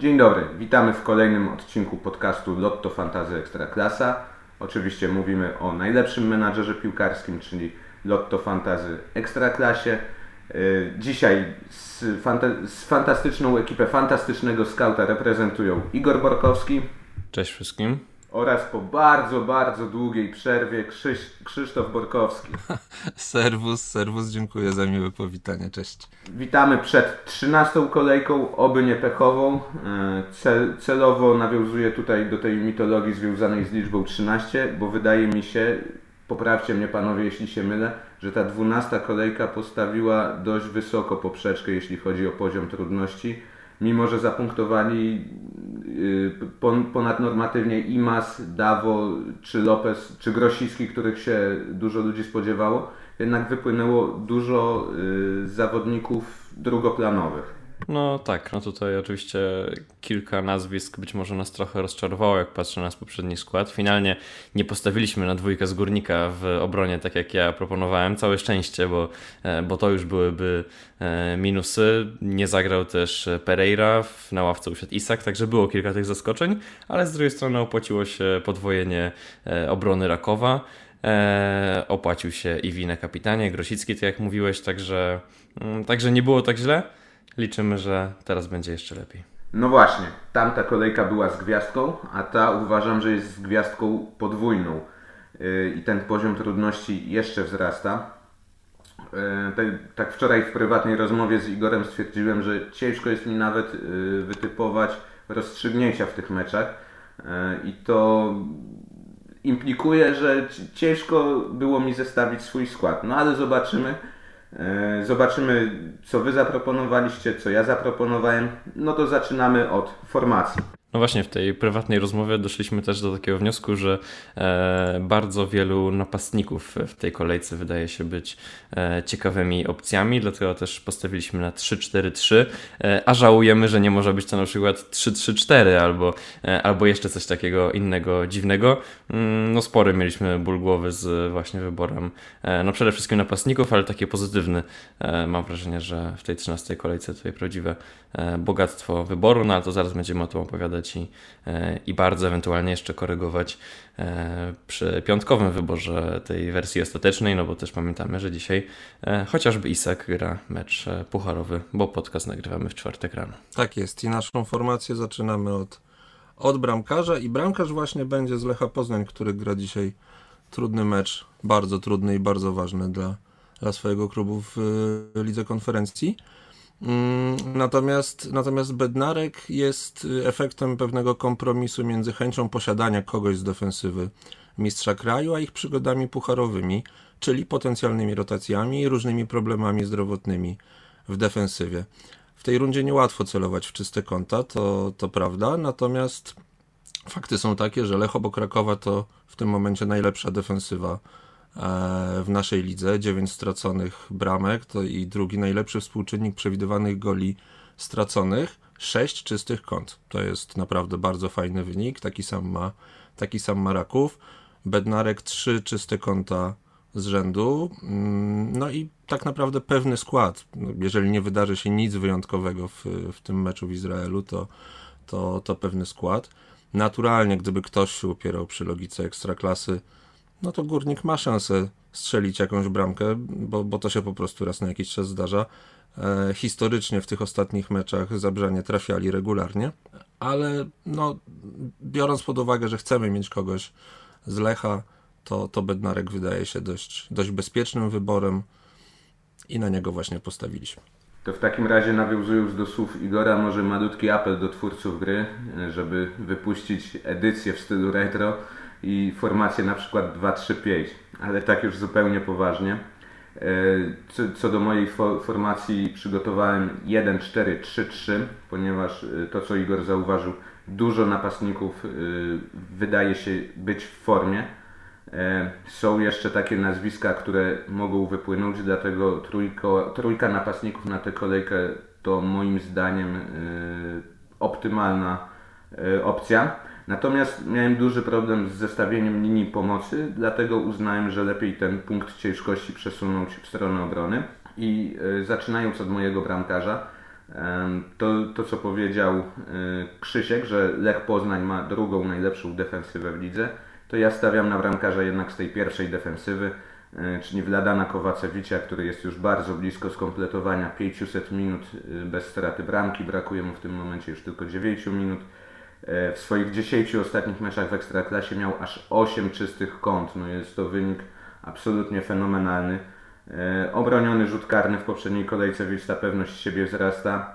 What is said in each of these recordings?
Dzień dobry, witamy w kolejnym odcinku podcastu Lotto Fantazy Ekstraklasa. Oczywiście mówimy o najlepszym menadżerze piłkarskim, czyli Lotto Fantazy Ekstraklasie. Y, dzisiaj z, fanta- z fantastyczną ekipę fantastycznego skauta reprezentują Igor Borkowski. Cześć wszystkim oraz po bardzo, bardzo długiej przerwie Krzyś, Krzysztof Borkowski. serwus, serwus, dziękuję za miłe powitanie, cześć. Witamy przed 13 kolejką, oby nie pechową. E, cel, celowo nawiązuję tutaj do tej mitologii związanej z liczbą 13, bo wydaje mi się, poprawcie mnie panowie, jeśli się mylę, że ta 12 kolejka postawiła dość wysoko poprzeczkę, jeśli chodzi o poziom trudności mimo że zapunktowali y, ponadnormatywnie Imas, Dawo czy Lopez, czy Grosicki, których się dużo ludzi spodziewało, jednak wypłynęło dużo y, zawodników drugoplanowych. No tak, no tutaj oczywiście kilka nazwisk być może nas trochę rozczarowało, jak patrzę na poprzedni skład. Finalnie nie postawiliśmy na dwójkę z górnika w obronie, tak jak ja proponowałem. Całe szczęście, bo, e, bo to już byłyby e, minusy. Nie zagrał też Pereira, na ławce usiadł Isak, także było kilka tych zaskoczeń, ale z drugiej strony opłaciło się podwojenie e, obrony Rakowa. opłacił się i na kapitanie, Grosicki, tak jak mówiłeś, także, mm, także nie było tak źle liczymy, że teraz będzie jeszcze lepiej. No właśnie, tamta kolejka była z gwiazdką, a ta uważam, że jest z gwiazdką podwójną. Yy, I ten poziom trudności jeszcze wzrasta. Yy, tak, wczoraj w prywatnej rozmowie z Igorem stwierdziłem, że ciężko jest mi nawet yy, wytypować rozstrzygnięcia w tych meczach. I to implikuje, że ciężko było mi zestawić swój skład. No ale zobaczymy. E, zobaczymy, co Wy zaproponowaliście, co ja zaproponowałem. No to zaczynamy od formacji. No właśnie, w tej prywatnej rozmowie doszliśmy też do takiego wniosku, że e, bardzo wielu napastników w tej kolejce wydaje się być e, ciekawymi opcjami, dlatego też postawiliśmy na 3-4-3, e, a żałujemy, że nie może być to na przykład 3-3-4 albo, albo jeszcze coś takiego innego dziwnego. Mm, no spory mieliśmy ból głowy z właśnie wyborem, no przede wszystkim napastników, ale takie pozytywny. Mam wrażenie, że w tej 13 kolejce tutaj prawdziwe bogactwo wyboru, no ale to zaraz będziemy o tym opowiadać i, e, i bardzo ewentualnie jeszcze korygować e, przy piątkowym wyborze tej wersji ostatecznej, no bo też pamiętamy, że dzisiaj e, chociażby Isak gra mecz pucharowy, bo podcast nagrywamy w czwartek rano. Tak jest i naszą formację zaczynamy od, od bramkarza i bramkarz właśnie będzie z Lecha Poznań, który gra dzisiaj trudny mecz, bardzo trudny i bardzo ważny dla, dla swojego klubu w Lidze Konferencji. Mm, natomiast, natomiast Bednarek jest efektem pewnego kompromisu między chęcią posiadania kogoś z defensywy mistrza kraju, a ich przygodami pucharowymi, czyli potencjalnymi rotacjami i różnymi problemami zdrowotnymi w defensywie. W tej rundzie niełatwo celować w czyste konta, to, to prawda, natomiast fakty są takie, że Lech obok Krakowa to w tym momencie najlepsza defensywa w naszej lidze, 9 straconych bramek to i drugi najlepszy współczynnik przewidywanych goli straconych, 6 czystych kąt. To jest naprawdę bardzo fajny wynik, taki sam ma, taki sam ma Raków. Bednarek 3 czyste kąta z rzędu. Mm, no i tak naprawdę pewny skład. Jeżeli nie wydarzy się nic wyjątkowego w, w tym meczu w Izraelu, to, to, to pewny skład. Naturalnie, gdyby ktoś się upierał przy logice ekstraklasy, no to górnik ma szansę strzelić jakąś bramkę, bo, bo to się po prostu raz na jakiś czas zdarza. E, historycznie w tych ostatnich meczach Zabrzanie trafiali regularnie, ale no, biorąc pod uwagę, że chcemy mieć kogoś z Lecha, to, to Bednarek wydaje się dość, dość bezpiecznym wyborem i na niego właśnie postawiliśmy. To w takim razie nawiązując do słów Igora, może malutki apel do twórców gry, żeby wypuścić edycję w stylu retro, i formację na przykład 2-3-5, ale tak już zupełnie poważnie. E, co, co do mojej formacji przygotowałem 1-4-3-3, ponieważ e, to co Igor zauważył, dużo napastników e, wydaje się być w formie. Są jeszcze takie nazwiska, które mogą wypłynąć, dlatego trójko, trójka napastników na tę kolejkę to moim zdaniem optymalna opcja. Natomiast miałem duży problem z zestawieniem linii pomocy, dlatego uznałem, że lepiej ten punkt ciężkości przesunąć w stronę obrony. I e, zaczynając od mojego bramkarza, To, to co powiedział Krzysiek, że Lech Poznań ma drugą najlepszą defensywę w lidze, to ja stawiam na bramkarza jednak z tej pierwszej defensywy, czyli Wladana Kowacewicza, który jest już bardzo blisko skompletowania 500 minut bez straty bramki, brakuje mu w tym momencie już tylko 9 minut. W swoich 10 ostatnich meczach w Ekstraklasie miał aż 8 czystych kąt, no jest to wynik absolutnie fenomenalny. E, obroniony rzut karny w poprzedniej kolejce, więc ta pewność siebie wzrasta.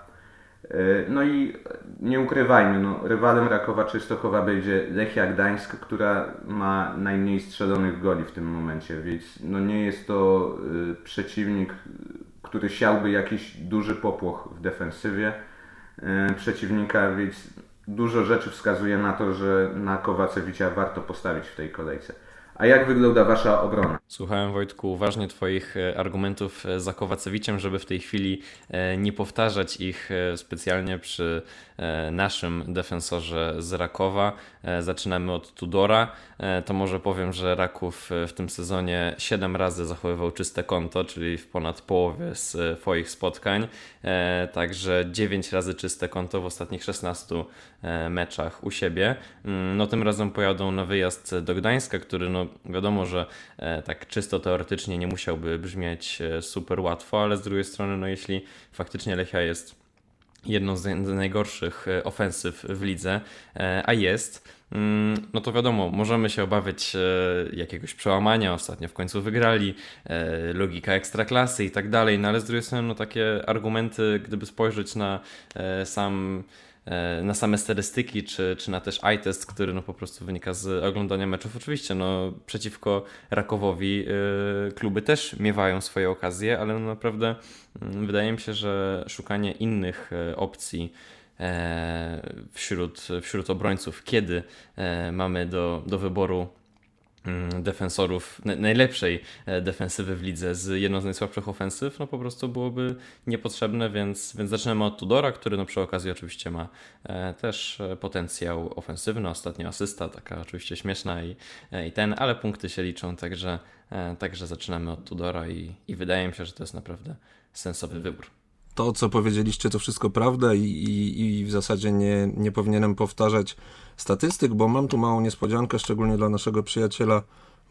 E, no i nie ukrywajmy, no, rywalem Rakowa Czystochowa będzie Lechia Gdańsk, która ma najmniej strzelonych goli w tym momencie, więc no, nie jest to przeciwnik, który siałby jakiś duży popłoch w defensywie przeciwnika, więc dużo rzeczy wskazuje na to, że na Kowacewicza warto postawić w tej kolejce. A jak wygląda Wasza obrona? Słuchałem Wojtku uważnie Twoich e, argumentów e, za Kowacewiciem, żeby w tej chwili e, nie powtarzać ich specjalnie przy naszym defensorze z Rakowa. Zaczynamy od Tudora. To może powiem, że Raków w tym sezonie 7 razy zachowywał czyste konto, czyli w ponad połowie z Twoich spotkań. Także 9 razy czyste konto w ostatnich 16 meczach u siebie. Mm, no tym razem pojadą na wyjazd do Gdańska, który no wiadomo, że tak tak czysto teoretycznie nie musiałby brzmieć e, super łatwo, ale z drugiej strony, no jeśli faktycznie Lechia jest jedną z najgorszych e, ofensyw w lidze, e, a jest, mm, no to wiadomo, możemy się obawiać jakiegoś przełamania. Ostatnio w końcu wygrali, logika ekstraklasy i tak dalej, no ale z drugiej strony, no takie argumenty, gdyby spojrzeć na sam E, na same statystyki, czy, czy na też eye test, który no po prostu wynika z oglądania meczów. Oczywiście no, przeciwko Rakowowi y, kluby też miewają swoje okazje, ale no naprawdę y, wydaje mi się, że szukanie innych y, opcji wśród, wśród obrońców, kiedy mamy do, do wyboru Mm, defensorów, najlepszej e, defensywy w lidze z jedną z najsłabszych ofensyw, no po prostu byłoby niepotrzebne, więc, więc zaczynamy od Tudora, który no przy okazji oczywiście ma e, też e, potencjał ofensywny, ostatnia asysta, taka oczywiście śmieszna i, i ten, ale punkty się liczą, także, także zaczynamy od Tudora i, i wydaje mi się, że to jest naprawdę sensowny wybór. To, co powiedzieliście, to wszystko prawda i, i, i, w zasadzie nie, nie powinienem powtarzać statystyk, bo mam tu małą niespodziankę, szczególnie dla naszego przyjaciela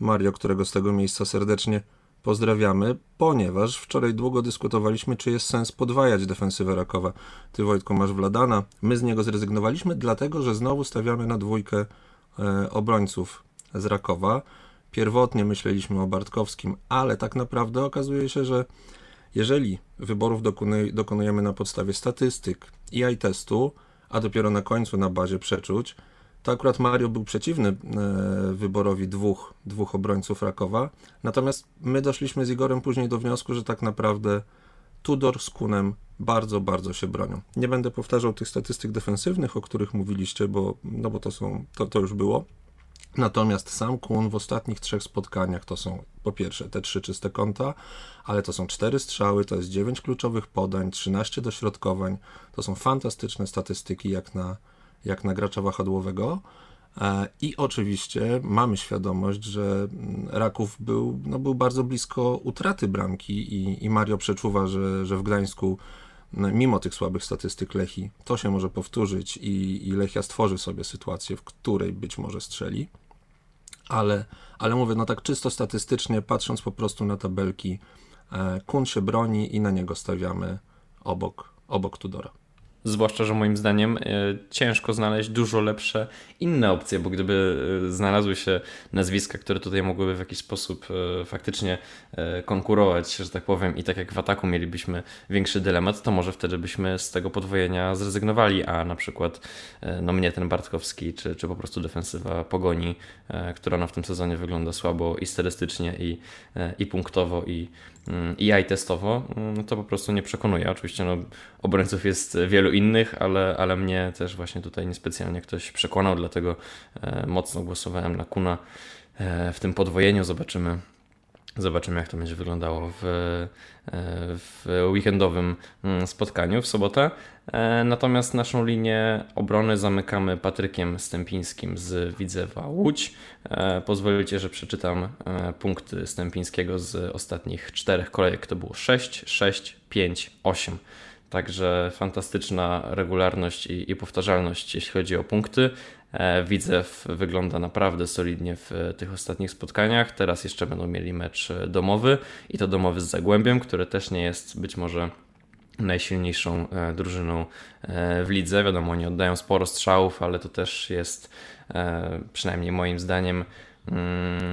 Mario, którego z tego miejsca serdecznie pozdrawiamy, ponieważ wczoraj długo dyskutowaliśmy, czy jest sens podwajać defensywę Rakowa. Ty, Wojtku, masz Wladana, my z niego zrezygnowaliśmy, dlatego, że znowu stawiamy na dwójkę e, obrońców z Rakowa. Pierwotnie myśleliśmy o Bartkowskim, ale tak naprawdę okazuje się, że jeżeli wyborów dokonujemy na podstawie statystyk i eye testu, a dopiero na końcu na bazie przeczuć, to akurat Mario był przeciwny e, wyborowi dwóch, dwóch obrońców Rakowa. Natomiast my doszliśmy z Igorem później do wniosku, że tak naprawdę Tudor z Kunem bardzo, bardzo się bronią. Nie będę powtarzał tych statystyk defensywnych, o których mówiliście, bo, no bo to, są, to, to już było. Natomiast sam Kun w ostatnich trzech spotkaniach to są po pierwsze te trzy czyste kąta, ale to są cztery strzały, to jest dziewięć kluczowych podań, 13 dośrodkowań. To są fantastyczne statystyki jak na, jak na gracza wahadłowego. E, I oczywiście mamy świadomość, że mm, Raków był, no, był bardzo blisko utraty bramki i, i Mario przeczuwa, że, że w Gdańsku no, mimo tych słabych statystyk Lechi to się może powtórzyć i, i Lechia stworzy sobie sytuację, w której być może strzeli ale, ale mówię, no tak czysto statystycznie, patrząc po prostu na tabelki, e, Kun się broni i na niego stawiamy obok, obok Tudora. Zwłaszcza, że moim zdaniem e, ciężko znaleźć dużo lepsze inne opcje, bo gdyby e, znalazły się nazwiska, które tutaj mogłyby w jakiś sposób e, faktycznie konkurować, że tak powiem, i tak jak w ataku mielibyśmy większy dylemat, to może wtedy byśmy z tego podwojenia zrezygnowali, a na przykład no mnie ten Bartkowski, czy, czy po prostu defensywa Pogoni, która no w tym sezonie wygląda słabo i statystycznie, i, i punktowo, i AI testowo, mm, to po prostu nie przekonuje. Oczywiście no, obrońców jest wielu innych, ale, ale mnie też właśnie tutaj niespecjalnie ktoś przekonał, dlatego e, mocno głosowałem na Kuna e, w tym podwojeniu. Zobaczymy, Zobaczymy, jak to będzie wyglądało w, e, w weekendowym mm, spotkaniu w sobotę. Natomiast naszą linię obrony zamykamy Patrykiem Stępińskim z Widzewa Łódź. Pozwolicie, że przeczytam punkty Stępińskiego z ostatnich czterech kolejek. To było 6, 6, 5, 8. Także fantastyczna regularność i, i powtarzalność, jeśli chodzi o punkty. E, Widzew wygląda naprawdę solidnie w tych ostatnich spotkaniach. Teraz jeszcze będą mieli mecz domowy i to domowy z Zagłębiem, które też nie jest być może najsilniejszą e, drużyną e, w lidze. Wiadomo, oni oddają sporo strzałów, ale to też jest przynajmniej moim zdaniem mm,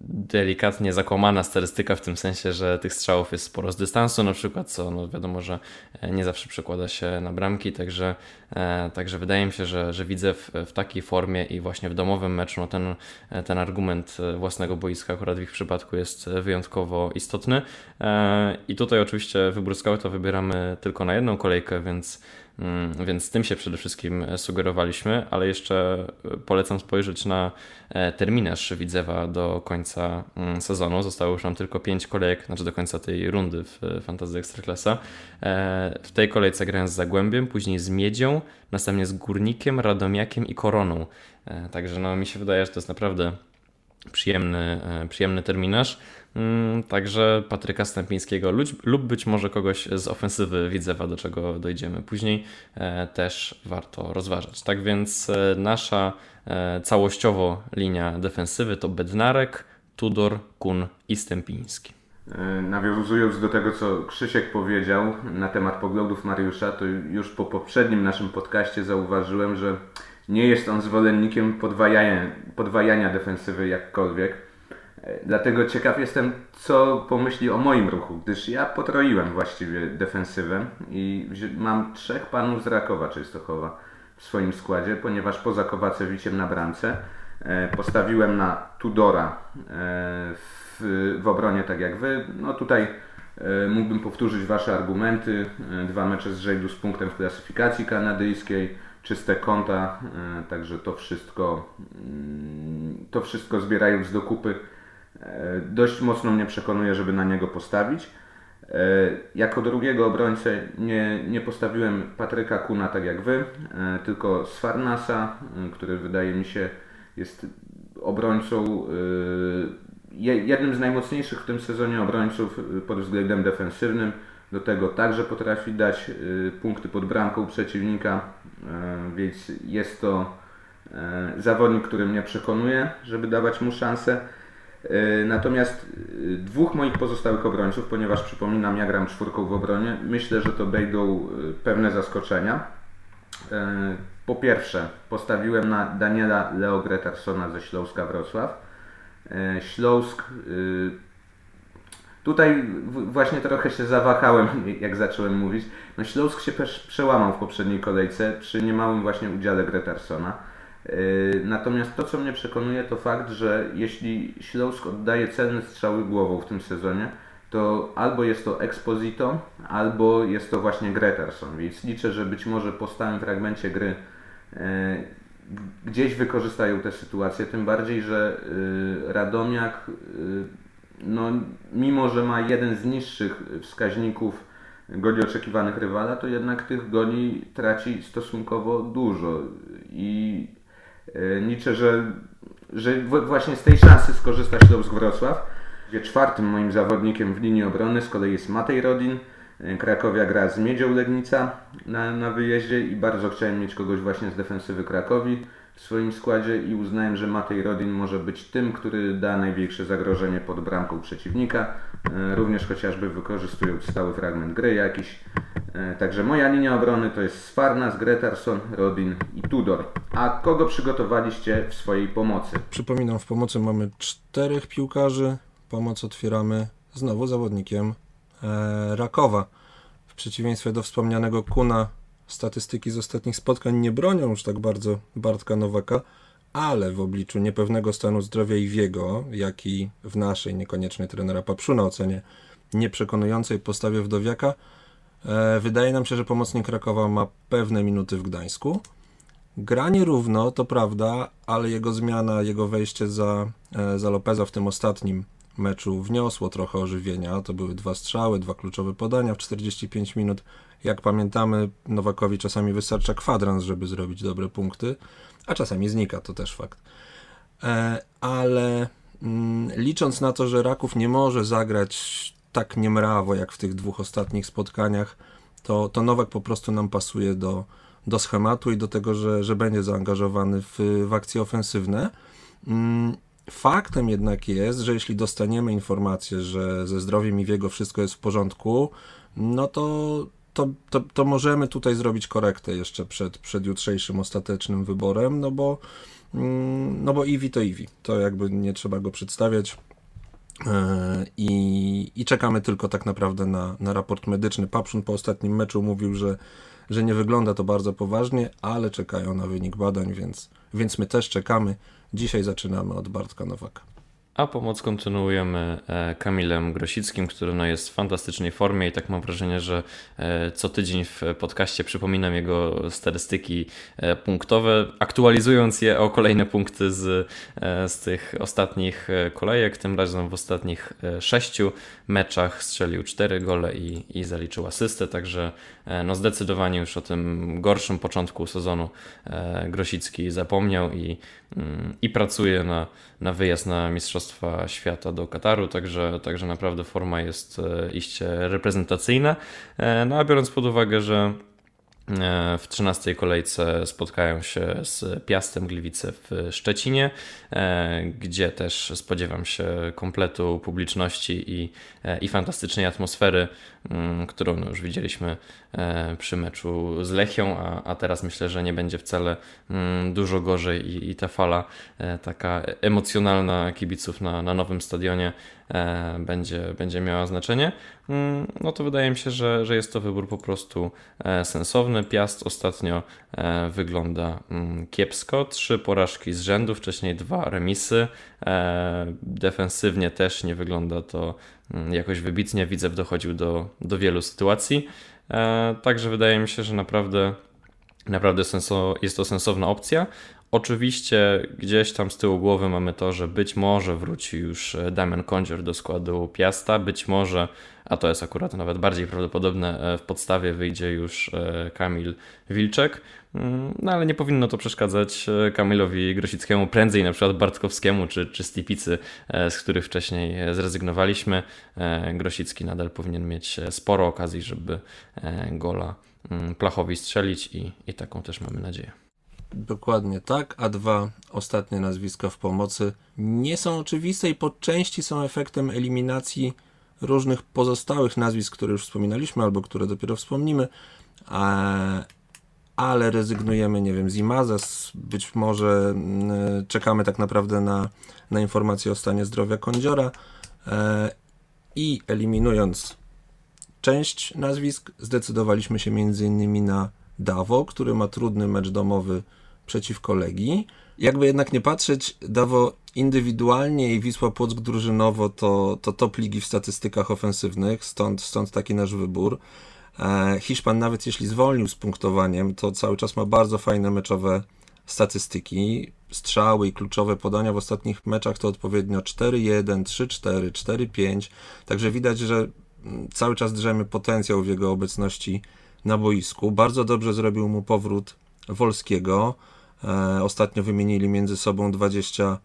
delikatnie zakłamana statystyka w tym sensie, że tych strzałów jest sporo z dystansu na przykład, co no wiadomo, że e, nie zawsze przekłada się na bramki, także, e, także wydaje mi się, że, że widzę w, w takiej formie i właśnie w domowym meczu no ten, e, ten argument własnego boiska akurat w ich przypadku jest wyjątkowo istotny. I tutaj oczywiście wybór to wybieramy tylko na jedną kolejkę, więc Mm, więc tym się przede wszystkim sugerowaliśmy, ale jeszcze polecam spojrzeć na e, terminarz Widzewa do końca mm, sezonu. Zostało już nam tylko 5 kolejek, znaczy do końca tej rundy w Fantasy Ekstraklasa. E, w tej kolejce grałem z Zagłębiem, później z Miedzią, następnie z Górnikiem, Radomiakiem i Koroną. E, także no, mi się wydaje, że to jest naprawdę przyjemny, przyjemny terminarz. Mm, także Patryka Stępińskiego lub być może kogoś z ofensywy Widzewa, do czego dojdziemy później, e, też warto rozważać. Tak więc e, nasza e, całościowo linia defensywy to Bednarek, Tudor, Kun i Stępiński. Nawiązując do tego, co Krzysiek powiedział na temat poglądów Mariusza, to już po poprzednim naszym podcaście zauważyłem, że nie jest on zwolennikiem podwajania, podwajania defensywy jakkolwiek Dlatego ciekaw jestem, co pomyśli o moim ruchu, gdyż ja potroiłem właściwie defensywę i mam trzech panów z Rakowa Częstochowa w swoim składzie, ponieważ poza Kowacewiciem na bramce e, postawiłem na Tudora e, w, w obronie, tak jak wy. No tutaj e, mógłbym powtórzyć Wasze argumenty. Dwa mecze z rzędu z punktem w klasyfikacji kanadyjskiej, czyste konta, także to wszystko, mm, to wszystko zbierając do kupy E, dość mocno mnie przekonuje, żeby na niego postawić. E, jako drugiego obrońcę nie, nie postawiłem Patryka Kuna tak jak wy, e, tylko Sfarnasa, który wydaje mi się jest obrońcą, jednym z najmocniejszych w tym sezonie obrońców pod względem defensywnym. Do tego także potrafi dać punkty pod bramką przeciwnika, więc jest to zawodnik, który mnie przekonuje, żeby dawać mu szansę. E, natomiast e, dwóch moich pozostałych obrońców, ponieważ przypominam, ja gram czwórką w obronie, myślę, że to będą e, pewne zaskoczenia. Po pierwsze, postawiłem na Daniela Leo Gretarsona ze Śląska Wrocław. Śląsk. Tutaj właśnie trochę się zawahałem, jak zacząłem mówić. No Śląsk się przełamał w poprzedniej kolejce przy niemałym właśnie udziale Gretarsona. Yy, natomiast to, co mnie przekonuje, to fakt, że jeśli Śląsk oddaje celne strzały głową w tym sezonie, to albo jest to Exposito, albo jest to właśnie Greterson. Więc liczę, że być może po stałym fragmencie gry yy, gdzieś wykorzystają tę sytuację. Tym bardziej, że yy, Radomiak, no, mimo że ma jeden z niższych wskaźników goni oczekiwanych rywala, to jednak tych goni traci stosunkowo dużo. I E, liczę, że, że właśnie z tej szansy skorzysta Śląsk Wrocław. Gdzie czwartym moim zawodnikiem w linii obrony z kolei jest Matej Rodin. E, Krakowia gra z Miedzią Legnica na, na wyjeździe i bardzo chciałem mieć kogoś właśnie z defensywy Krakowi w swoim składzie i uznałem, że Matej Rodin może być tym, który da największe zagrożenie pod bramką przeciwnika, e, również chociażby wykorzystując stały fragment gry jakiś. E, także moja linia obrony to jest Sfarnas, Gretarson, Rodin i Tudor. A kogo przygotowaliście w swojej pomocy? Przypominam, w pomocy mamy czterech piłkarzy. Pomoc otwieramy znowu zawodnikiem e, Rakowa. W przeciwieństwie do wspomnianego Kuna, statystyki z ostatnich spotkań nie bronią już tak bardzo Bartka Nowaka, ale w obliczu niepewnego stanu zdrowia i wiego, jak i w naszej niekoniecznej trenera Papszuna ocenie nieprzekonującej postawie Wdowiaka, E, wydaje nam się, że pomocnik Krakowa ma pewne minuty w Gdańsku. Gra nierówno, to prawda, ale jego zmiana, jego wejście za, e, za Lopeza w tym ostatnim meczu wniosło trochę ożywienia. To były dwa strzały, dwa kluczowe podania w 45 minut. Jak pamiętamy, Nowakowi czasami wystarcza kwadrans, żeby zrobić dobre punkty, a czasami znika, to też fakt. E, ale mm, licząc na to, że Raków nie może zagrać tak niemrawo jak w tych dwóch ostatnich spotkaniach, to, to Nowak po prostu nam pasuje do, do schematu i do tego, że, że będzie zaangażowany w, w akcje ofensywne. Mm, faktem jednak jest, że jeśli dostaniemy informację, że ze zdrowiem i jego wszystko jest w porządku, no to, to, to, to możemy tutaj zrobić korektę jeszcze przed, przed jutrzejszym ostatecznym wyborem, no bo, mm, no bo Iwi to Iwi. To jakby nie trzeba go przedstawiać. E, I, I czekamy tylko tak naprawdę na, na raport medyczny. Papszun po ostatnim meczu mówił, że, że nie wygląda to bardzo poważnie, ale czekają na wynik badań, więc, więc my też czekamy. Dzisiaj zaczynamy od Bartka Nowaka. A pomoc kontynuujemy e, Kamilem Grosickim, który no jest w fantastycznej formie i tak mam wrażenie, że e, co tydzień w podcaście przypominam jego statystyki e, punktowe, aktualizując je o kolejne punkty z, z tych ostatnich kolejek. Tym razem w ostatnich sześciu meczach strzelił cztery gole i, i zaliczył asystę, także no zdecydowanie już o tym gorszym początku sezonu Grosicki zapomniał i, mm, i pracuje na, na wyjazd na Mistrzostwa Świata do Kataru, także, także naprawdę forma jest e, iście reprezentacyjna. E, no a biorąc pod uwagę, że e, w 13 kolejce spotkają się z Piastem Gliwice w Szczecinie, gdzie też spodziewam się kompletu publiczności i, i fantastycznej atmosfery, którą no już widzieliśmy przy meczu z Lechią, a, a teraz myślę, że nie będzie wcale mm, dużo gorzej i, i ta fala taka emocjonalna kibiców na, na nowym stadionie będzie, będzie miała znaczenie, mm, no to wydaje mi się, że, że jest to wybór po prostu sensowny. Piast ostatnio wygląda mm, kiepsko, trzy porażki z rzędu, wcześniej dwa remisy. Defensywnie też nie wygląda to mm, jakoś wybitnie. Widzew dochodził do, do wielu sytuacji. E, także wydaje mi się, że naprawdę, naprawdę senso, jest to sensowna opcja. Oczywiście gdzieś tam z tyłu głowy mamy to, że być może wróci już Damian Kądzior do składu Piasta, być może, a to jest akurat nawet bardziej prawdopodobne, e, w podstawie wyjdzie już e, Kamil Wilczek, mm, no ale nie powinno to przeszkadzać Kamilowi Grosickiemu, prędzej na przykład Bartkowskiemu czy, czy Stipicy, z których wcześniej zrezygnowaliśmy. Grosicki nadal powinien mieć sporo okazji, żeby gola mm, Plachowi strzelić i, i taką też mamy nadzieję. Dokładnie tak, a dwa ostatnie nazwiska w pomocy nie są oczywiste i po części są efektem eliminacji różnych pozostałych nazwisk, które już wspominaliśmy albo które dopiero wspomnimy, ale rezygnujemy, nie wiem, z Imazes, być może mm, czekamy tak naprawdę na, na informacje o stanie zdrowia Kądziora e, i eliminując część nazwisk zdecydowaliśmy się innymi na Dawo, który ma trudny mecz domowy przeciwko Legii. Jakby jednak nie patrzeć, Dawo indywidualnie i Wisła Płock drużynowo to, to top ligi w statystykach ofensywnych, stąd, stąd taki nasz wybór. E, Hiszpan nawet jeśli zwolnił z punktowaniem, to cały czas ma bardzo fajne meczowe statystyki. Strzały i kluczowe podania w ostatnich meczach to odpowiednio 4-1, 3-4, 4-5. Także widać, że mm, cały czas drzemy potencjał w jego obecności na boisku. Bardzo dobrze zrobił mu powrót Wolskiego. E, ostatnio wymienili między sobą 20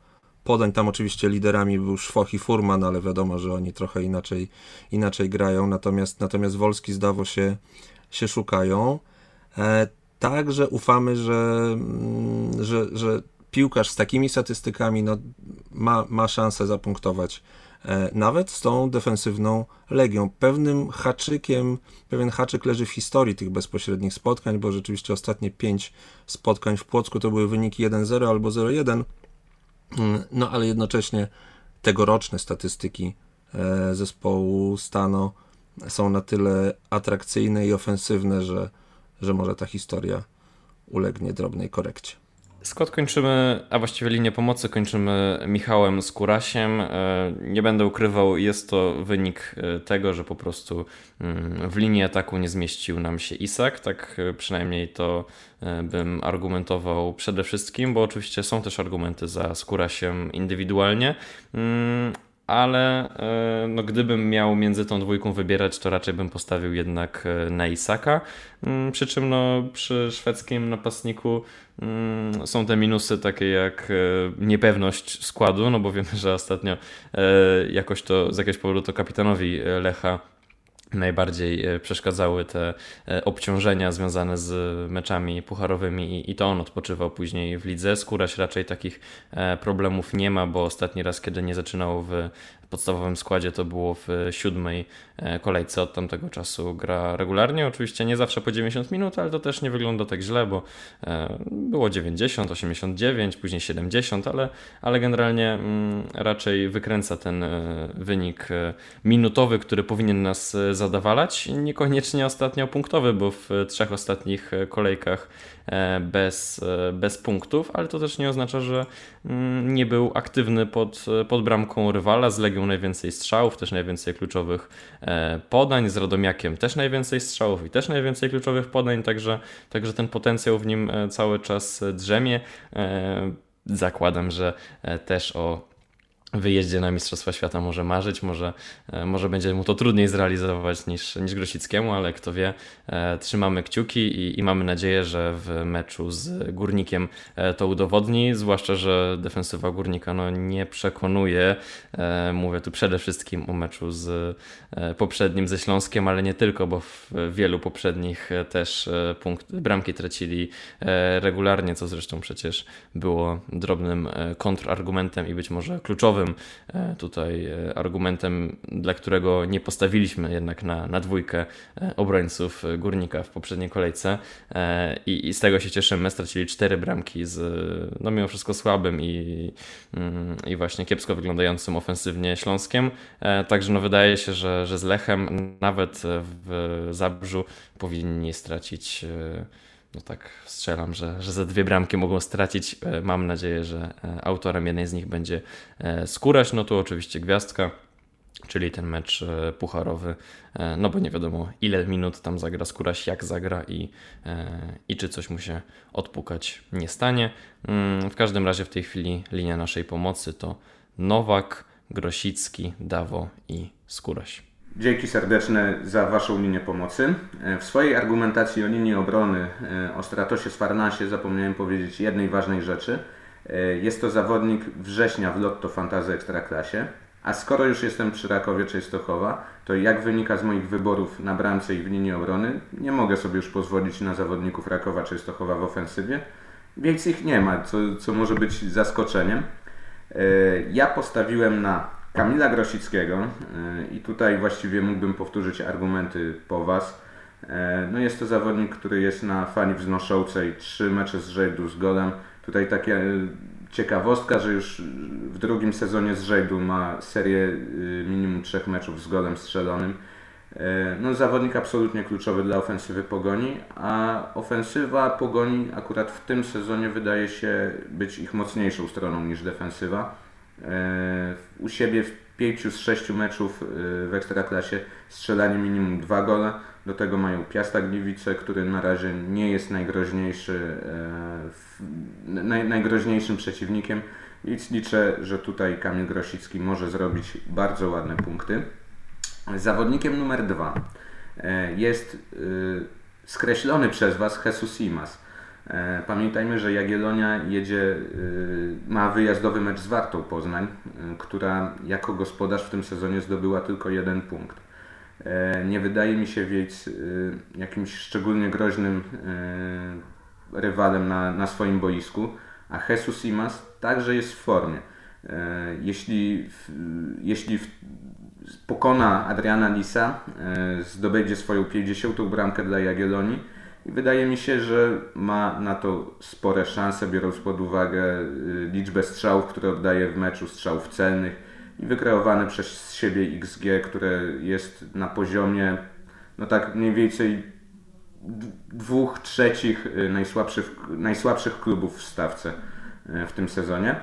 podań. Tam oczywiście liderami był Szwoch i Furman, ale wiadomo, że oni trochę inaczej, inaczej grają. Natomiast, natomiast Wolski zdawo się, się szukają. E, także ufamy, że, mm, że, że piłkarz z takimi statystykami no, ma, ma szansę zapunktować E, nawet z tą defensywną Legią. Pewnym haczykiem, pewien haczyk leży w historii tych bezpośrednich spotkań, bo rzeczywiście ostatnie pięć spotkań w Płocku to były wyniki 1-0 albo 0-1, mm, no ale jednocześnie tegoroczne statystyki e, zespołu Stano są na tyle atrakcyjne i ofensywne, że, że może ta historia ulegnie drobnej korekcie. Skąd kończymy, a właściwie linię pomocy kończymy Michałem Kurasiem. E, nie będę ukrywał, jest to wynik e, tego, że po prostu mm, w linii ataku nie zmieścił nam się Isak. Tak e, przynajmniej to bym argumentował przede wszystkim, bo oczywiście są też argumenty za Skurasiem indywidualnie, mm, ale no, gdybym miał między tą dwójką wybierać, to raczej bym postawił jednak na Isaka. Mm, przy czym no, przy szwedzkim napastniku Mm, są te minusy takie jak e, niepewność składu, no bo wiemy, że ostatnio e, jakoś to z jakiegoś powodu to kapitanowi e, Lecha najbardziej e, przeszkadzały te e, obciążenia związane z meczami pucharowymi i to on odpoczywał później w lidze. Skóraś raczej takich e, problemów nie ma, bo ostatni raz, kiedy nie zaczynał w podstawowym składzie to było w siódmej kolejce od tamtego czasu gra regularnie. Oczywiście nie zawsze po 90 minut, ale to też nie wygląda tak źle, bo było 90, 89, później 70, ale, ale generalnie mm, raczej wykręca ten wynik minutowy, który powinien nas zadawalać. Niekoniecznie ostatnio punktowy, bo w trzech ostatnich kolejkach e, bez, e, bez punktów, ale to też nie oznacza, że mm, nie był aktywny pod, pod bramką rywala. Z Legią najwięcej strzałów, też najwięcej kluczowych e, podań. Z Radomiakiem też najwięcej strzałów i też najwięcej kluczowych podań, także, także ten potencjał w nim cały czas drzemie. Zakładam, że też o wyjeździe na Mistrzostwa Świata może marzyć, może, e, może będzie mu to trudniej zrealizować niż, niż Grosickiemu, ale kto wie, e, trzymamy kciuki i, i mamy nadzieję, że w meczu z Górnikiem e, to udowodni, zwłaszcza, że defensywa Górnika no, nie przekonuje, mówię tu przede wszystkim o meczu z poprzednim ze Śląskiem, ale nie tylko, bo w wielu poprzednich też punkt, bramki tracili regularnie, co zresztą przecież było drobnym kontrargumentem i być może kluczowym E, tutaj e, argumentem, dla którego nie postawiliśmy jednak na, na dwójkę e, obrońców Górnika w poprzedniej kolejce I, i z tego się cieszymy. Stracili cztery bramki z no mimo wszystko słabym i, mm, i właśnie kiepsko wyglądającym ofensywnie Śląskiem. Także no wydaje się, że, że z Lechem nawet w Zabrzu powinni stracić no tak strzelam, że, że ze dwie bramki mogą stracić. E, mam nadzieję, że e, autorem jednej z nich będzie e, Skóraś. No tu oczywiście gwiazdka, czyli ten mecz pucharowy, no bo nie wiadomo ile minut tam zagra Skóraś, jak zagra i, i czy coś mu się odpukać nie stanie. Mm, w każdym razie w tej chwili linia naszej pomocy to Nowak, Grosicki, Dawo i Skóraś. Dzięki serdeczne za Waszą linię pomocy. E, w swojej argumentacji o linii obrony e, o Stratosie Sfarnasie zapomniałem powiedzieć jednej ważnej rzeczy. E, jest to zawodnik września w Lotto Fantazy Ekstraklasie. A skoro już jestem przy Rakowie Częstochowa, to jak wynika z moich wyborów na bramce i w linii obrony, nie mogę sobie już pozwolić na zawodników Rakowa Częstochowa w ofensywie, więc ich nie ma, co, co może być zaskoczeniem. Ja postawiłem na Kamila Grosickiego y, i tutaj właściwie mógłbym powtórzyć argumenty po Was. E, no jest to zawodnik, który jest na fali wznoszącej trzy mecze z rzędu z golem. Tutaj taka y, ciekawostka, że już w drugim sezonie z rzędu ma serię minimum trzech meczów z golem strzelonym. E, no zawodnik absolutnie kluczowy dla ofensywy Pogoni, a ofensywa Pogoni akurat w tym sezonie wydaje się być ich mocniejszą stroną niż defensywa. E, u siebie w 5 z 6 meczów e, w Ekstraklasie strzelanie minimum 2 gole. Do tego mają Piasta Gliwice, który na razie nie jest najgroźniejszy, e, najgroźniejszym przeciwnikiem. Więc liczę, że tutaj Kamil Grosicki może zrobić bardzo ładne punkty. Zawodnikiem numer 2 jest skreślony przez Was Jesus Simas. E, pamiętajmy, że Jagiellonia jedzie, e, ma wyjazdowy mecz z Wartą Poznań, e, która jako gospodarz w tym sezonie zdobyła tylko jeden punkt. Nie wydaje mi się więc jakimś szczególnie groźnym rywalem na, na swoim boisku, a Jesus Imas także jest w formie. Jeśli, jeśli pokona Adriana Lisa, zdobędzie swoją 50. bramkę dla Jagiellonii, i wydaje mi się, że ma na to spore szanse, biorąc pod uwagę y, liczbę strzałów, które oddaje w meczu, strzałów celnych i wykreowane przez siebie XG, które jest na poziomie, no tak mniej więcej dwóch trzecich y, najsłabszych, najsłabszych klubów w stawce y, w tym sezonie.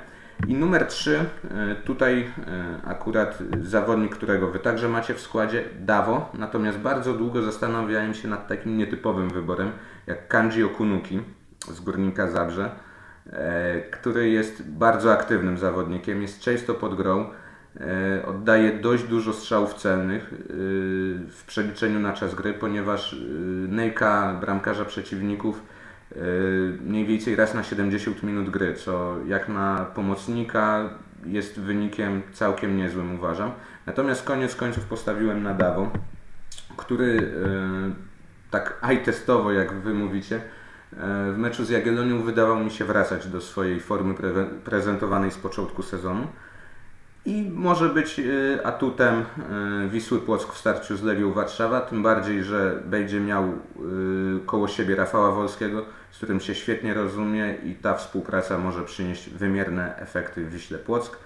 I numer 3, e, tutaj e, akurat zawodnik, którego Wy także macie w składzie, Dawo, natomiast bardzo długo zastanawiałem się nad takim nietypowym wyborem, jak Kanji Okunuki z Górnika Zabrze, e, który jest bardzo aktywnym zawodnikiem, jest często pod grą, oddaje dość dużo strzałów celnych w przeliczeniu na czas gry, ponieważ nejka bramkarza przeciwników mniej więcej raz na 70 minut gry, co jak na pomocnika jest wynikiem całkiem niezłym uważam. Natomiast koniec końców postawiłem na Dawo. który tak eye-testowo, jak wy mówicie, w meczu z Jagiellonią wydawał mi się wracać do swojej formy pre prezentowanej z początku sezonu i może być y, atutem y, Wisły Płock w starciu z Legią Warszawa, tym bardziej, że będzie miał y, koło siebie Rafała Wolskiego, z którym się świetnie rozumie i ta współpraca może przynieść wymierne efekty w Wiśle Płock.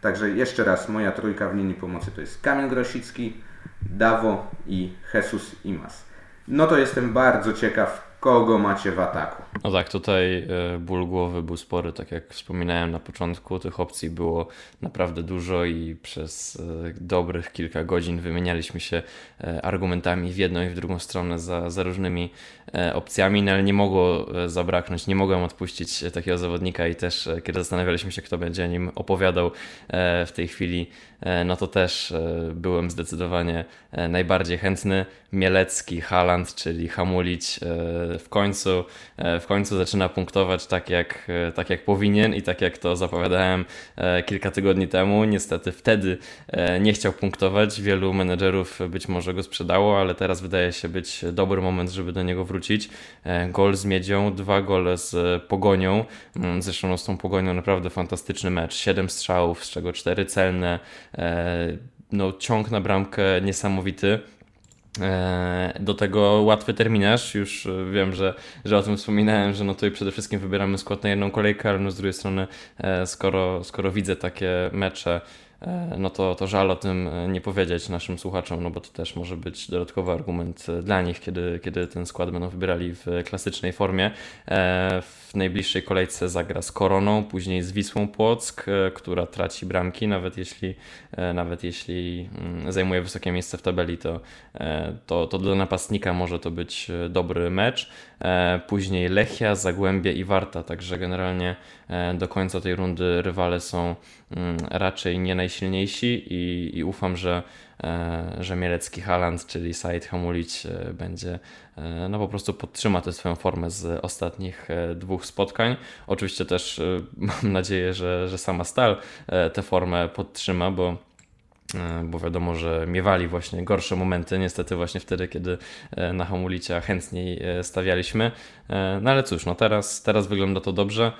Także jeszcze raz, moja trójka w linii pomocy to jest Kamil Grosicki, Dawo i Jesus Imas. No to jestem bardzo ciekaw, kogo macie w ataku. No tak, tutaj e, ból głowy był spory, tak jak wspominałem na początku, tych opcji było naprawdę dużo i przez e, dobrych kilka godzin wymienialiśmy się e, argumentami w jedną i w drugą stronę za, za różnymi opcjami, no ale nie mogło zabraknąć, nie mogłem odpuścić takiego zawodnika i też kiedy zastanawialiśmy się, kto będzie nim opowiadał w tej chwili, no to też byłem zdecydowanie najbardziej chętny. Mielecki, Haland, czyli Hamulić w końcu, w końcu zaczyna punktować tak jak, e, tak jak powinien i tak jak to zapowiadałem e, kilka tygodni temu. Niestety wtedy nie chciał punktować. Wielu menedżerów być może go sprzedało, ale teraz wydaje się być dobry moment, żeby do niego wrócić. Gol z Miedzią, dwa gole z Pogonią. Mm, zresztą no, z tą Pogonią naprawdę fantastyczny mecz. Siedem strzałów, z czego cztery celne. No, ciąg na bramkę niesamowity. E, do tego łatwy terminarz, już e, wiem, że, że o tym wspominałem, że no tutaj przede wszystkim wybieramy skład na jedną kolejkę, ale no z drugiej strony e, skoro, skoro widzę takie mecze no to, to żal o tym e, nie powiedzieć naszym słuchaczom, no bo to też może być dodatkowy argument e, dla nich, kiedy, kiedy ten skład będą wybierali w klasycznej formie. W najbliższej kolejce zagra z Koroną, później z Wisłą Płock, która traci bramki, nawet jeśli, nawet jeśli mm, zajmuje wysokie miejsce w tabeli, to, to, to dla napastnika może to być dobry mecz. Później Lechia, Zagłębie i Warta, także generalnie do końca tej rundy rywale są mm, raczej nie najsilniejsi i, i ufam, że, e, że Mielecki Haland, czyli Said Hamulić e, będzie e, no po prostu podtrzyma tę swoją formę z ostatnich dwóch spotkań. Oczywiście też mam nadzieję, że, że sama Stal tę formę podtrzyma, bo bo wiadomo, że miewali właśnie gorsze momenty, niestety właśnie wtedy, kiedy na Hamulicia chętniej stawialiśmy. No ale cóż, no teraz, teraz wygląda to dobrze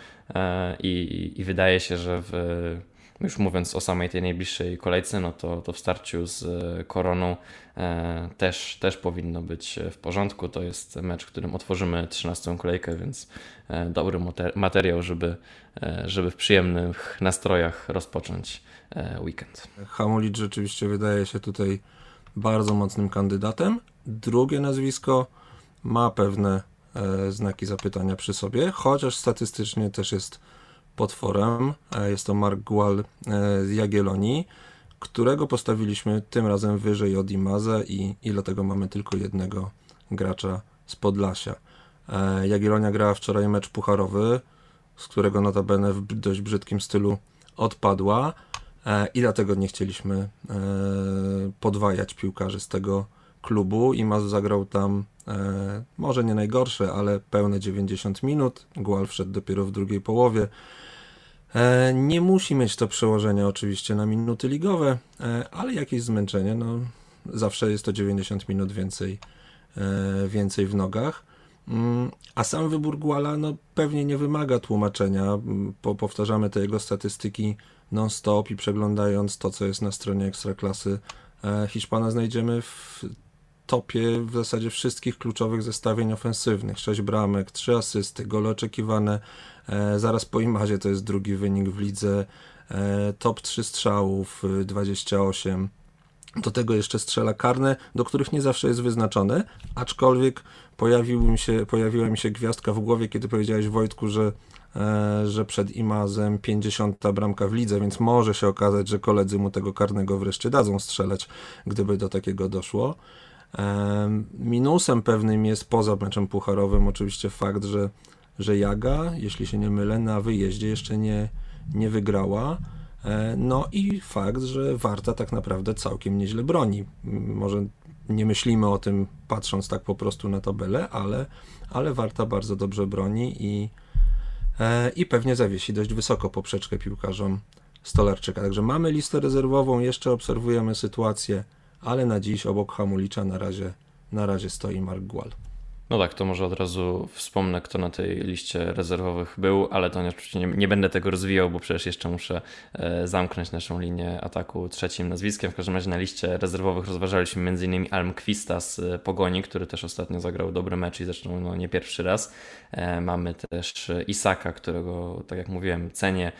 i, i wydaje się, że w już mówiąc o samej tej najbliższej kolejce, no to, to w starciu z e, Koroną e, też, też powinno być w porządku. To jest mecz, w którym otworzymy 13 kolejkę, więc e, dobry materiał, żeby, żeby w przyjemnych nastrojach rozpocząć weekend. Hamulicz rzeczywiście wydaje się tutaj bardzo mocnym kandydatem. Drugie nazwisko ma pewne znaki zapytania przy sobie, chociaż statystycznie też jest potworem. E, jest to Mark Gual e, z Jagiellonii, którego postawiliśmy tym razem wyżej od Imaze i, i dlatego mamy tylko jednego gracza z Podlasia. E, Jagiellonia grała wczoraj mecz pucharowy, z którego notabene w dość brzydkim stylu odpadła i dlatego nie chcieliśmy podwajać piłkarzy z tego klubu. Imaz zagrał tam może nie najgorsze, ale pełne 90 minut. Gual wszedł dopiero w drugiej połowie. E, nie musi mieć to przełożenia oczywiście na minuty ligowe, e, ale jakieś zmęczenie, no zawsze jest to 90 minut więcej, e, więcej w nogach. Mm, a sam wybór Guala no, pewnie nie wymaga tłumaczenia. Mm, po, powtarzamy te jego statystyki non-stop i przeglądając to, co jest na stronie Ekstraklasy Hiszpana, znajdziemy w topie w zasadzie wszystkich kluczowych zestawień ofensywnych. 6 bramek, 3 asysty, gole oczekiwane e, zaraz po Imazie to jest drugi wynik w lidze. E, top 3 strzałów, 28. E, do tego jeszcze strzela karne, do których nie zawsze jest wyznaczone, aczkolwiek pojawił mi się, pojawiła mi się gwiazdka w głowie, kiedy powiedziałeś Wojtku, że, e, że przed Imazem 50 bramka w lidze, więc może się okazać, że koledzy mu tego karnego wreszcie dadzą strzelać, gdyby do takiego doszło. Minusem pewnym jest poza meczem pucharowym oczywiście fakt, że, że Jaga, jeśli się nie mylę, na wyjeździe jeszcze nie, nie wygrała. E, no i fakt, że Warta tak naprawdę całkiem nieźle broni. Może nie myślimy o tym patrząc tak po prostu na tabelę, ale, ale Warta bardzo dobrze broni i, e, i pewnie zawiesi dość wysoko poprzeczkę piłkarzom Stolarczyka. Także mamy listę rezerwową, jeszcze obserwujemy sytuację ale na dziś obok Hamulicza na razie, na razie stoi Mark Gual. No tak, to może od razu wspomnę, kto na tej liście rezerwowych był, ale to oczywiście nie, nie, będę tego rozwijał, bo przecież jeszcze muszę e, zamknąć naszą linię ataku trzecim nazwiskiem. W każdym razie na liście rezerwowych rozważaliśmy m.in. Almquista z e, Pogoni, który też ostatnio zagrał dobry mecz i zresztą no, nie pierwszy raz. E, mamy też Isaka, którego, tak jak mówiłem, cenię,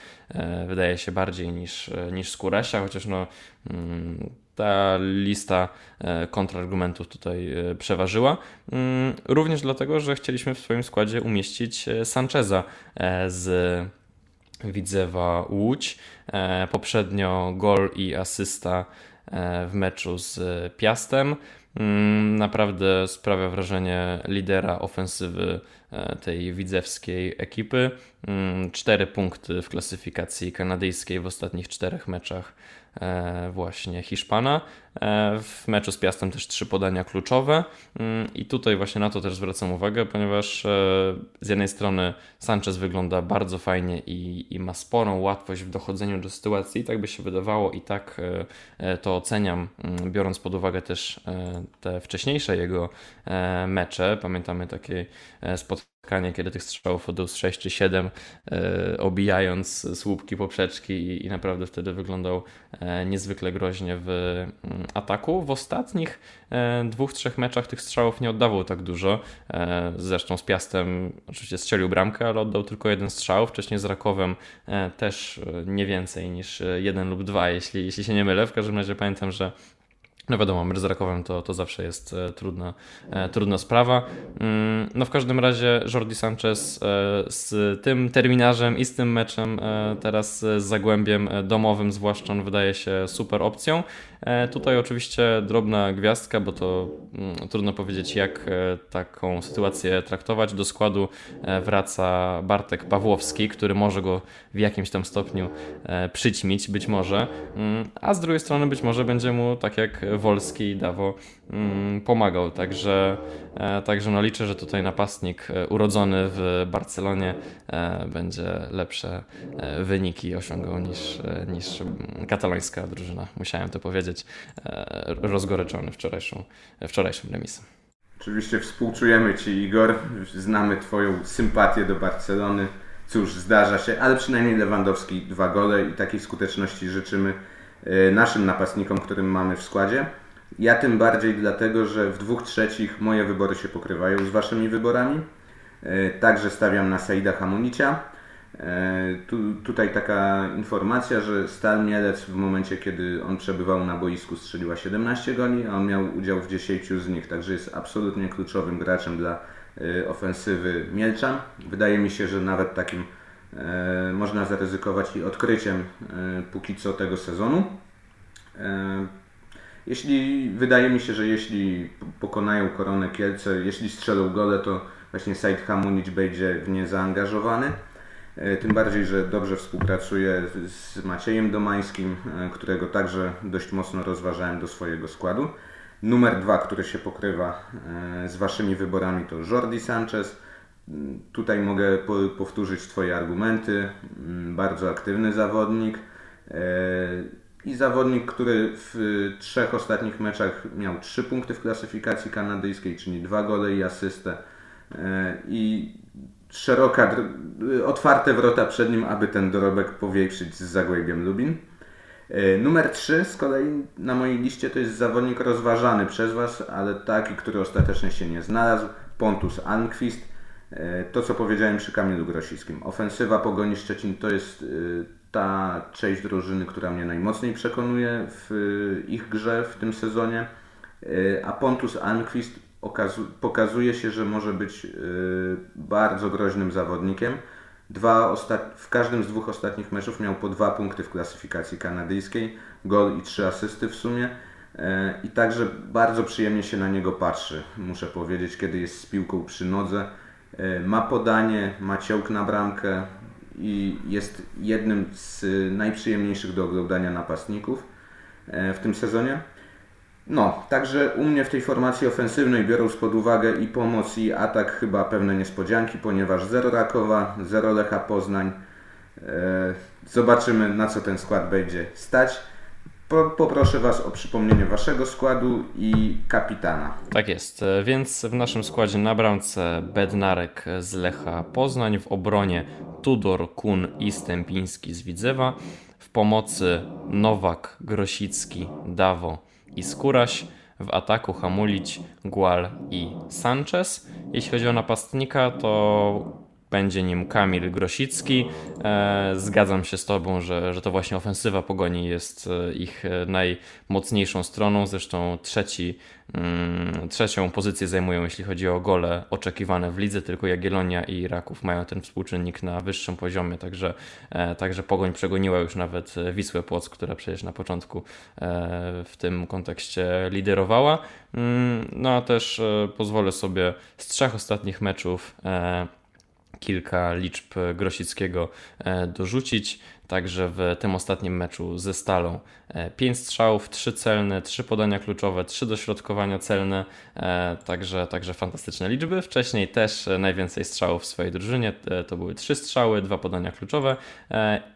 wydaje się bardziej niż, niż Skórasia, chociaż no, mm, ta lista e, kontrargumentów tutaj e, przeważyła. Mm, również dlatego, że chcieliśmy w swoim składzie umieścić e, Sancheza z Widzewa Łódź. Poprzednio gol i asysta w meczu z Piastem. Mm, naprawdę sprawia wrażenie lidera ofensywy tej widzewskiej ekipy. Mm, cztery punkty w klasyfikacji kanadyjskiej w ostatnich czterech meczach właśnie Hiszpana. E, w meczu z Piastem też trzy podania kluczowe mm, i tutaj właśnie na to też zwracam uwagę, ponieważ e, z jednej strony Sanchez wygląda bardzo fajnie i, i ma sporą łatwość w dochodzeniu do sytuacji, tak by się wydawało i tak to oceniam, mm, biorąc pod uwagę też te wcześniejsze jego mecze. Pamiętamy takie spotkanie spotkanie, kiedy tych strzałów oddał 6 czy 7, e, obijając słupki poprzeczki i, i naprawdę wtedy wyglądał e, niezwykle groźnie w mm, ataku. W ostatnich e, dwóch, trzech meczach tych strzałów nie oddawał tak dużo. E, zresztą z Piastem oczywiście strzelił bramkę, ale oddał tylko jeden strzał. Wcześniej z Rakowem e, też e, nie więcej niż jeden lub dwa, jeśli, jeśli się nie mylę. W każdym razie pamiętam, że no wiadomo, mecz z Rakowem to, to zawsze jest e, trudna, e, trudna sprawa. Mm, no w każdym razie Jordi Sanchez e, z tym terminarzem i z tym meczem teraz z Zagłębiem domowym zwłaszcza on wydaje się super opcją. Tutaj oczywiście drobna gwiazdka, bo to mm, trudno powiedzieć jak taką sytuację traktować. Do składu wraca Bartek Pawłowski, który może go w jakimś tam stopniu przyćmić, być może, mm, a z drugiej strony być może będzie mu tak jak Wolski i Dawo mm, pomagał. Także, e, także no liczę, że tutaj napastnik e, urodzony w Barcelonie e, będzie lepsze wyniki osiągał niż, niż katalońska drużyna. Musiałem to powiedzieć. Rozgoryczony wczorajszą, wczorajszym remisem. Oczywiście współczujemy Ci, Igor. Znamy Twoją sympatię do Barcelony. Cóż, zdarza się, ale przynajmniej Lewandowski dwa gole i takiej skuteczności życzymy naszym napastnikom, którym mamy w składzie. Ja tym bardziej dlatego, że w dwóch trzecich moje wybory się pokrywają z waszymi wyborami. Y, także stawiam na Saida Hamunicia. Y, tu, tutaj taka informacja, że Stal Mielec w momencie, kiedy on przebywał na boisku strzeliła 17 goli, a on miał udział w 10 z nich, także jest absolutnie kluczowym graczem dla ofensywy Mielczan. Wydaje mi się, że nawet takim E, można zaryzykować i odkryciem e, póki co tego sezonu. E, jeśli wydaje mi się, że jeśli pokonają koronę Kielce, jeśli strzelą gole, to właśnie Said Hamunic będzie w nie zaangażowany. Tym bardziej, że dobrze współpracuje z Maciejem Domańskim, którego także dość mocno rozważałem do swojego składu. Numer dwa, który się pokrywa z Waszymi wyborami to Jordi Sanchez. Tutaj mogę powtórzyć Twoje argumenty. Mm, bardzo aktywny zawodnik e, i zawodnik, który w trzech ostatnich meczach miał trzy punkty w klasyfikacji kanadyjskiej, czyli dwa gole i asystę. E, I szeroka, otwarte wrota przed nim, aby ten dorobek powiększyć z Zagłębiem Lubin. E, numer 3 z kolei na mojej liście to jest zawodnik rozważany przez Was, ale taki, który ostatecznie się nie znalazł. Pontus Almqvist. E, to, co powiedziałem przy Kamilu Grosickim. Ofensywa Pogoni Szczecin to jest e, ta część drużyny, która mnie najmocniej przekonuje w e, ich grze w tym sezonie. A Pontus Anquist pokazuje się, że może być bardzo groźnym zawodnikiem. Dwa w każdym z dwóch ostatnich meczów miał po dwa punkty w klasyfikacji kanadyjskiej, gol i trzy asysty w sumie. I także bardzo przyjemnie się na niego patrzy, muszę powiedzieć, kiedy jest z piłką przy nodze ma podanie, ma ciąg na bramkę i jest jednym z najprzyjemniejszych do oglądania napastników e, w tym sezonie. No, także u mnie w tej formacji ofensywnej biorąc pod uwagę i pomoc i atak chyba pewne niespodzianki, ponieważ zero Rakowa, zero Lecha Poznań. E, zobaczymy na co ten skład będzie stać. Po, poproszę Was o przypomnienie Waszego składu i kapitana. Tak jest, więc w naszym składzie na bramce Bednarek z Lecha Poznań, w obronie Tudor, Kun i Stępiński z Widzewa, w pomocy Nowak, Grosicki, Dawo i Skóraś, w ataku Hamulić, Gual i Sanchez. Jeśli chodzi o napastnika, to będzie nim Kamil Grosicki. E, zgadzam się z Tobą, że, że to właśnie ofensywa Pogoni jest e, ich e, najmocniejszą stroną. Zresztą trzeci, mm, trzecią pozycję zajmują, jeśli chodzi o gole oczekiwane w lidze. Tylko Jagiellonia i Raków mają ten współczynnik na wyższym poziomie, także, także Pogoń przegoniła już nawet Wisłę Płock, która przecież na początku w tym kontekście liderowała. Mm, no a też pozwolę sobie z trzech ostatnich meczów kilka liczb Grosickiego e, dorzucić. Także w tym ostatnim meczu ze Stalą 5 e, strzałów, 3 celne, 3 podania kluczowe, 3 dośrodkowania celne, e, także, także fantastyczne liczby. Wcześniej też najwięcej strzałów w swojej drużynie, to były 3 strzały, 2 podania kluczowe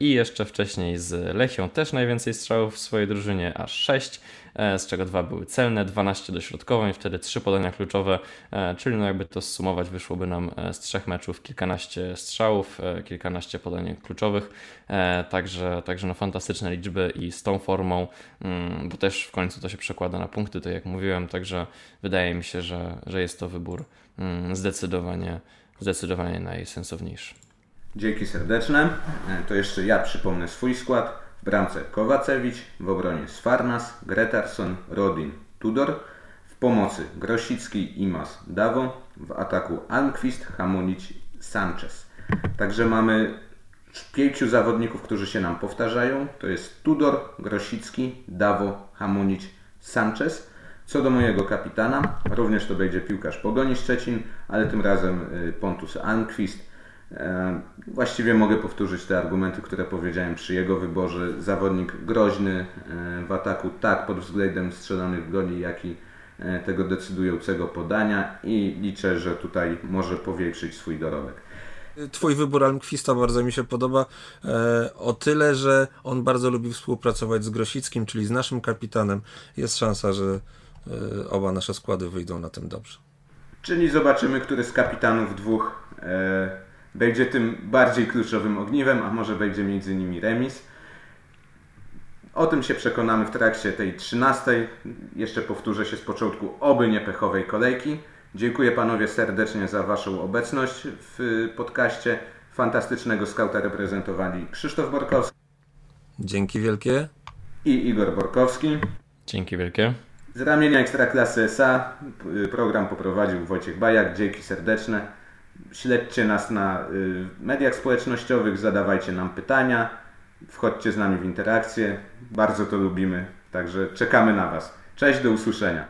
i jeszcze wcześniej z Lechią też najwięcej strzałów w swojej drużynie, aż 6. E, z czego dwa były celne, 12 dośrodkowań, wtedy trzy podania kluczowe, e, czyli no jakby to zsumować wyszłoby nam e, z trzech meczów kilkanaście strzałów, kilkanaście podań kluczowych, także, także no fantastyczne liczby i z tą formą, mm, bo też w końcu to się przekłada na punkty, tak jak mówiłem, także wydaje mi się, że, że jest to wybór mm, zdecydowanie, zdecydowanie najsensowniejszy. Dzięki serdeczne. To jeszcze ja przypomnę swój skład bramce Kowacewicz, w obronie Sfarnas, Gretarson, Rodin, Tudor, w pomocy Grosicki, Imas, Dawo, w ataku Almquist, Hamonic, Sanchez. Także mamy pięciu zawodników, którzy się nam powtarzają. To jest Tudor, Grosicki, Dawo, Hamonic, Sanchez. Co do mojego kapitana, również to będzie piłkarz Pogoni Szczecin, ale tym razem y, Pontus E, właściwie mogę powtórzyć te argumenty, które powiedziałem przy jego wyborze. Zawodnik groźny e, w ataku, tak pod względem strzelonych goli, jak i e, tego decydującego podania i liczę, że tutaj może powiększyć swój dorobek. Twój wybór Almquista bardzo mi się podoba o tyle, że on bardzo lubi współpracować z Grosickim, czyli z naszym kapitanem. Jest szansa, że oba nasze składy wyjdą na tym dobrze. Czyli zobaczymy, który z kapitanów dwóch będzie tym bardziej kluczowym ogniwem, a może będzie między nimi remis. O tym się przekonamy w trakcie tej 13. Jeszcze powtórzę się z początku oby niepechowej kolejki. Dziękuję panowie serdecznie za waszą obecność w podcaście. Fantastycznego skauta reprezentowali Krzysztof Borkowski. Dzięki wielkie. I Igor Borkowski. Dzięki wielkie. Z ramienia Ekstraklasy SA program poprowadził Wojciech Bajak. Dzięki serdeczne. Śledźcie nas na y, mediach społecznościowych, zadawajcie nam pytania, wchodźcie z nami w interakcję. Bardzo to lubimy, także czekamy na Was. Cześć, do usłyszenia.